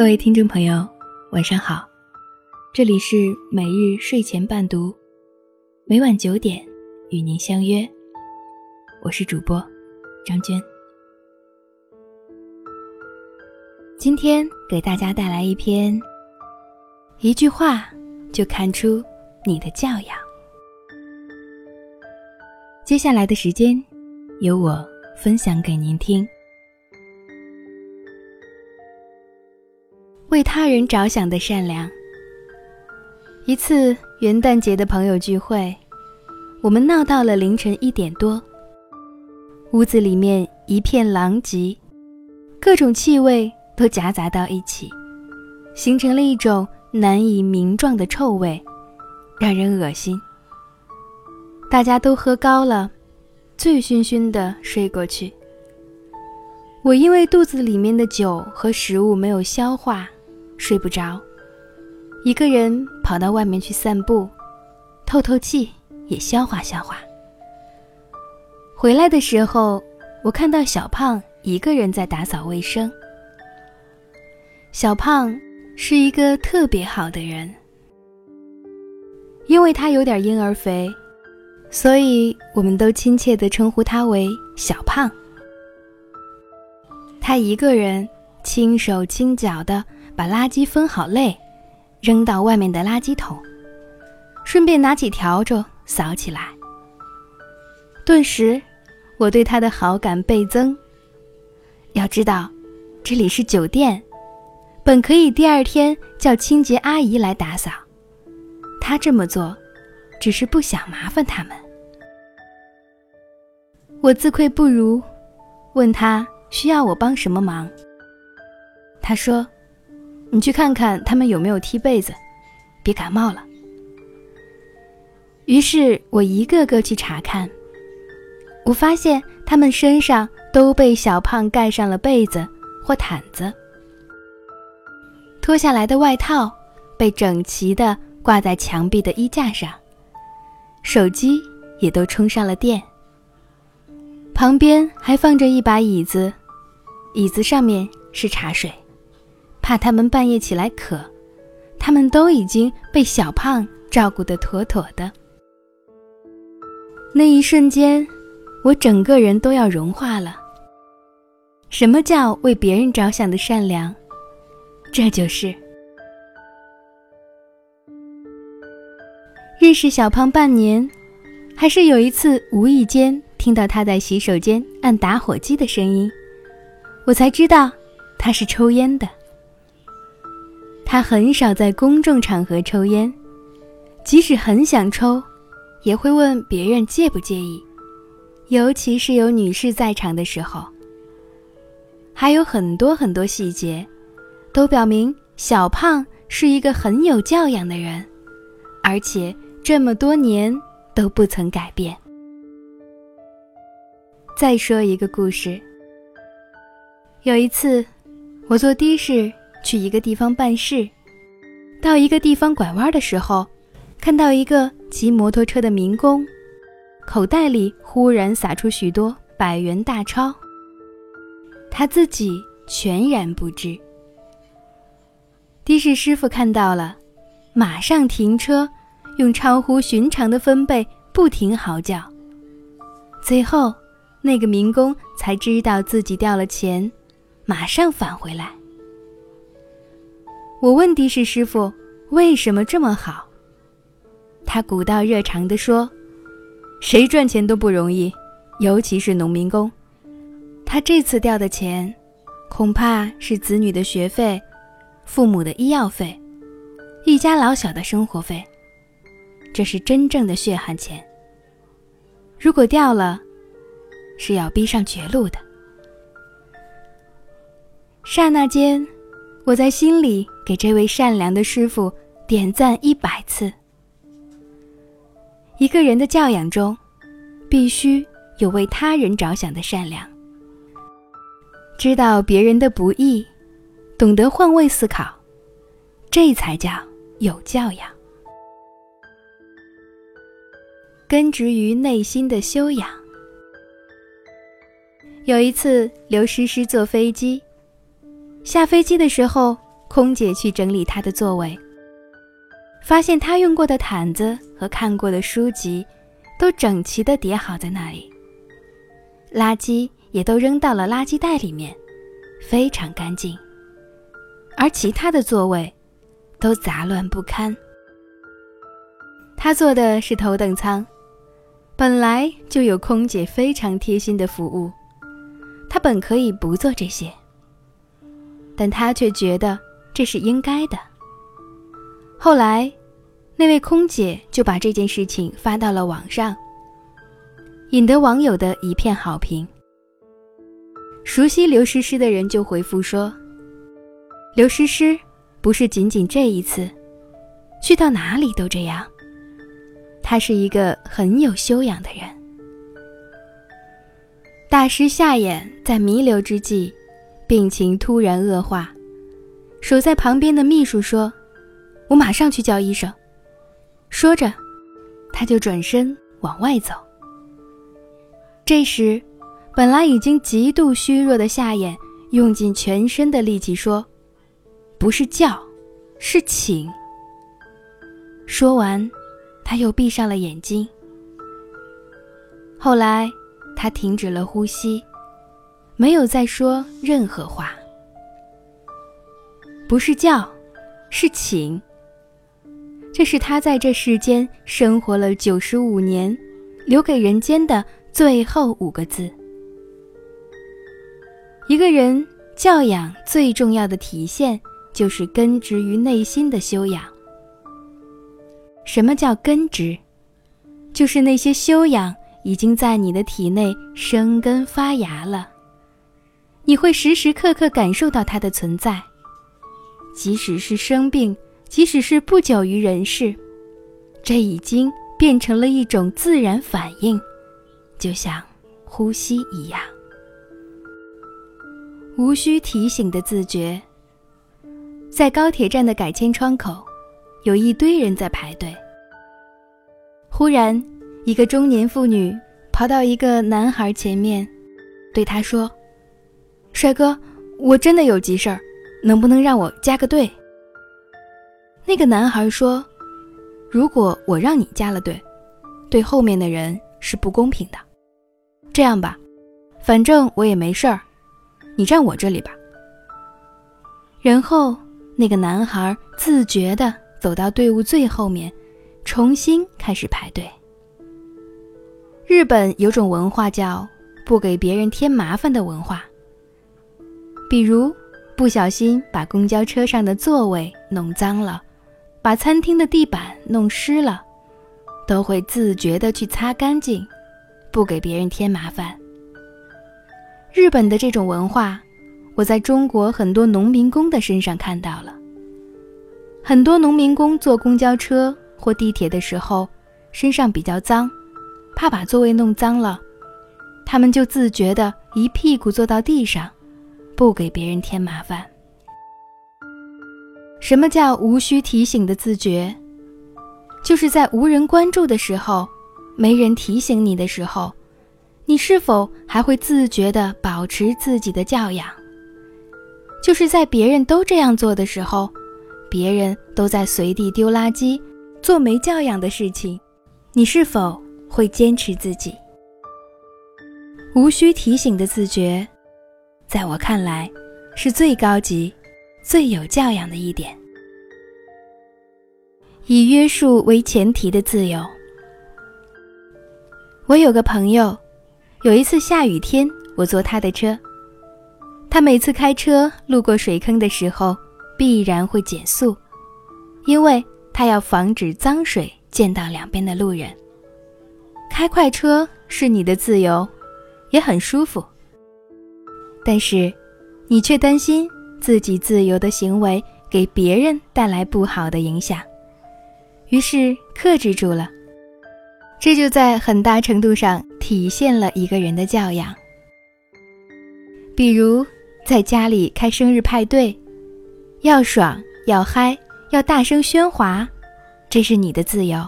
各位听众朋友，晚上好，这里是每日睡前伴读，每晚九点与您相约，我是主播张娟。今天给大家带来一篇，一句话就看出你的教养。接下来的时间，由我分享给您听。为他人着想的善良。一次元旦节的朋友聚会，我们闹到了凌晨一点多。屋子里面一片狼藉，各种气味都夹杂到一起，形成了一种难以名状的臭味，让人恶心。大家都喝高了，醉醺醺的睡过去。我因为肚子里面的酒和食物没有消化。睡不着，一个人跑到外面去散步，透透气，也消化消化。回来的时候，我看到小胖一个人在打扫卫生。小胖是一个特别好的人，因为他有点婴儿肥，所以我们都亲切地称呼他为小胖。他一个人轻手轻脚的。把垃圾分好类，扔到外面的垃圾桶，顺便拿起笤帚扫起来。顿时，我对他的好感倍增。要知道，这里是酒店，本可以第二天叫清洁阿姨来打扫，他这么做，只是不想麻烦他们。我自愧不如，问他需要我帮什么忙。他说。你去看看他们有没有踢被子，别感冒了。于是我一个个去查看，我发现他们身上都被小胖盖上了被子或毯子，脱下来的外套被整齐地挂在墙壁的衣架上，手机也都充上了电。旁边还放着一把椅子，椅子上面是茶水。怕他们半夜起来渴，他们都已经被小胖照顾得妥妥的。那一瞬间，我整个人都要融化了。什么叫为别人着想的善良？这就是认识小胖半年，还是有一次无意间听到他在洗手间按打火机的声音，我才知道他是抽烟的。他很少在公众场合抽烟，即使很想抽，也会问别人介不介意，尤其是有女士在场的时候。还有很多很多细节，都表明小胖是一个很有教养的人，而且这么多年都不曾改变。再说一个故事，有一次，我坐的士。去一个地方办事，到一个地方拐弯的时候，看到一个骑摩托车的民工，口袋里忽然洒出许多百元大钞。他自己全然不知。的士师傅看到了，马上停车，用超乎寻常的分贝不停嚎叫。最后，那个民工才知道自己掉了钱，马上返回来。我问的士师傅为什么这么好，他古道热肠地说：“谁赚钱都不容易，尤其是农民工。他这次掉的钱，恐怕是子女的学费、父母的医药费、一家老小的生活费，这是真正的血汗钱。如果掉了，是要逼上绝路的。”刹那间。我在心里给这位善良的师傅点赞一百次。一个人的教养中，必须有为他人着想的善良，知道别人的不易，懂得换位思考，这才叫有教养。根植于内心的修养。有一次，刘诗诗坐飞机。下飞机的时候，空姐去整理她的座位，发现她用过的毯子和看过的书籍都整齐地叠好在那里，垃圾也都扔到了垃圾袋里面，非常干净。而其他的座位都杂乱不堪。他坐的是头等舱，本来就有空姐非常贴心的服务，他本可以不做这些，但他却觉得这是应该的。后来，那位空姐就把这件事情发到了网上，引得网友的一片好评。熟悉刘诗诗的人就回复说：“刘诗诗不是仅仅这一次，去到哪里都这样。”他是一个很有修养的人。大师夏衍在弥留之际，病情突然恶化，守在旁边的秘书说：“我马上去叫医生。”说着，他就转身往外走。这时，本来已经极度虚弱的夏衍用尽全身的力气说：“不是叫，是请。”说完。他又闭上了眼睛。后来，他停止了呼吸，没有再说任何话。不是叫，是请。这是他在这世间生活了九十五年，留给人间的最后五个字。一个人教养最重要的体现，就是根植于内心的修养。什么叫根植？就是那些修养已经在你的体内生根发芽了。你会时时刻刻感受到它的存在，即使是生病，即使是不久于人世，这已经变成了一种自然反应，就像呼吸一样，无需提醒的自觉。在高铁站的改签窗口。有一堆人在排队。忽然，一个中年妇女跑到一个男孩前面，对他说：“帅哥，我真的有急事儿，能不能让我加个队？”那个男孩说：“如果我让你加了队，对后面的人是不公平的。这样吧，反正我也没事儿，你站我这里吧。”然后，那个男孩自觉的。走到队伍最后面，重新开始排队。日本有种文化叫“不给别人添麻烦”的文化，比如不小心把公交车上的座位弄脏了，把餐厅的地板弄湿了，都会自觉地去擦干净，不给别人添麻烦。日本的这种文化，我在中国很多农民工的身上看到了。很多农民工坐公交车或地铁的时候，身上比较脏，怕把座位弄脏了，他们就自觉地一屁股坐到地上，不给别人添麻烦。什么叫无需提醒的自觉？就是在无人关注的时候，没人提醒你的时候，你是否还会自觉地保持自己的教养？就是在别人都这样做的时候。别人都在随地丢垃圾，做没教养的事情，你是否会坚持自己？无需提醒的自觉，在我看来，是最高级、最有教养的一点。以约束为前提的自由。我有个朋友，有一次下雨天，我坐他的车，他每次开车路过水坑的时候。必然会减速，因为他要防止脏水溅到两边的路人。开快车是你的自由，也很舒服。但是，你却担心自己自由的行为给别人带来不好的影响，于是克制住了。这就在很大程度上体现了一个人的教养。比如，在家里开生日派对。要爽，要嗨，要大声喧哗，这是你的自由。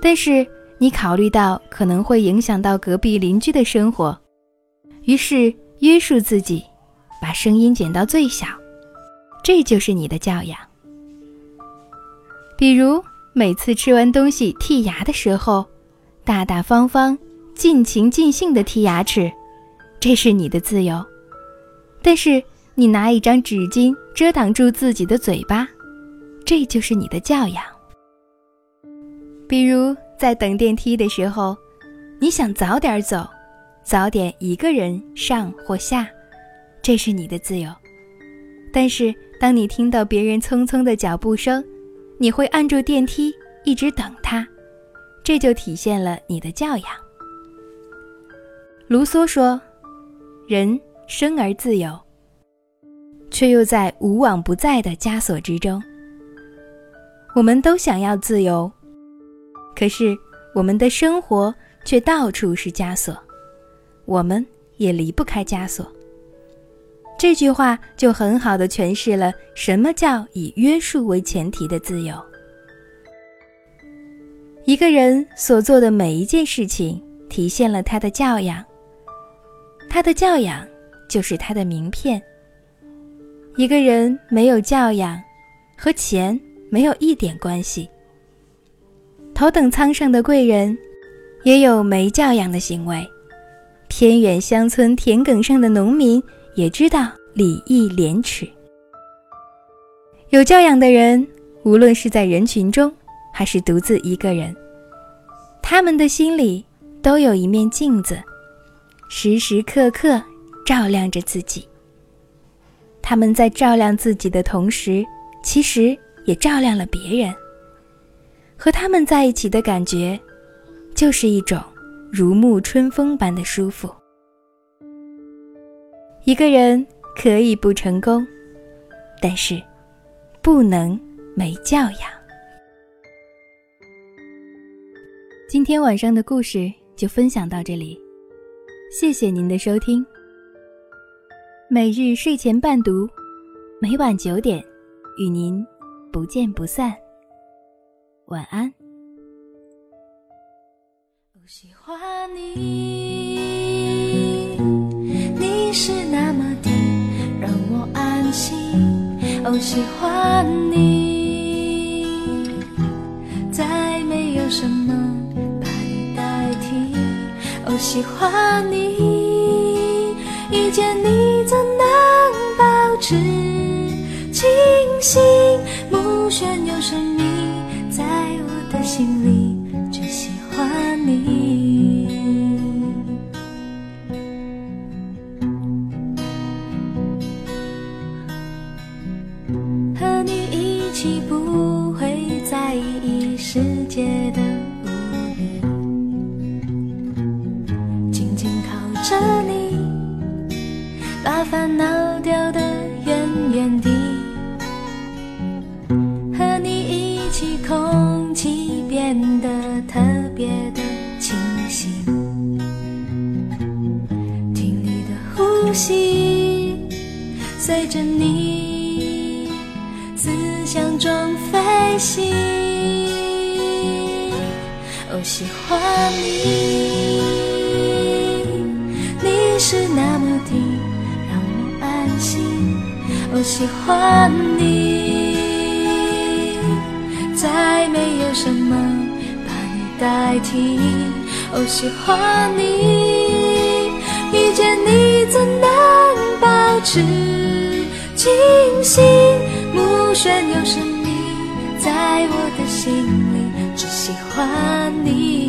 但是你考虑到可能会影响到隔壁邻居的生活，于是约束自己，把声音减到最小，这就是你的教养。比如每次吃完东西剔牙的时候，大大方方、尽情尽兴的剔牙齿，这是你的自由。但是你拿一张纸巾遮挡住自己的嘴巴，这就是你的教养。比如在等电梯的时候，你想早点走，早点一个人上或下，这是你的自由。但是当你听到别人匆匆的脚步声，你会按住电梯一直等他，这就体现了你的教养。卢梭说：“人。”生而自由，却又在无往不在的枷锁之中。我们都想要自由，可是我们的生活却到处是枷锁，我们也离不开枷锁。这句话就很好的诠释了什么叫以约束为前提的自由。一个人所做的每一件事情，体现了他的教养，他的教养。就是他的名片。一个人没有教养，和钱没有一点关系。头等舱上的贵人，也有没教养的行为；偏远乡村田埂上的农民，也知道礼义廉耻。有教养的人，无论是在人群中，还是独自一个人，他们的心里都有一面镜子，时时刻刻。照亮着自己。他们在照亮自己的同时，其实也照亮了别人。和他们在一起的感觉，就是一种如沐春风般的舒服。一个人可以不成功，但是不能没教养。今天晚上的故事就分享到这里，谢谢您的收听。每日睡前伴读，每晚九点，与您不见不散。晚安。喜欢你，你是那么的让我安心。哦，喜欢你，再没有什么把你代替。哦，喜欢你。遇见你，怎能保持清醒？目眩有神秘，在我的心里你。和你一起，不会在意世界的无语，紧紧靠着你。把烦恼丢得远远的，和你一起，空气变得特别的心，随着你思想中飞行。哦，喜欢你，你是那么的让。我喜欢你，再没有什么把你代替。我喜欢你，遇见你怎能保持清醒？目眩又神秘，在我的心里只喜欢你。